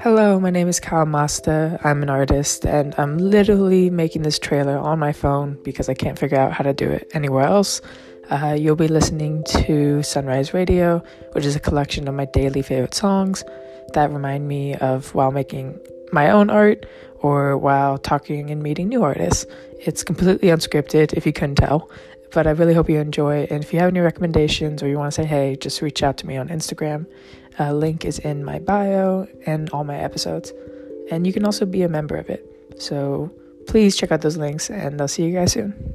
Hello, my name is Kyle Matsko. I'm an artist and I'm literally making this trailer on my phone because I can't figure out how to do it anywhere else. Uh, you'll be listening to Sunrise Radio, which is a collection of my daily favorite songs that remind me of while making my own art or while talking and meeting new artists. It's completely unscripted, if you couldn't tell, but I really hope you enjoy. And if you have any recommendations or you want to say hey, just reach out to me on Instagram. Uh, link is in my bio and all my episodes. And you can also be a member of it. So please check out those links, and I'll see you guys soon.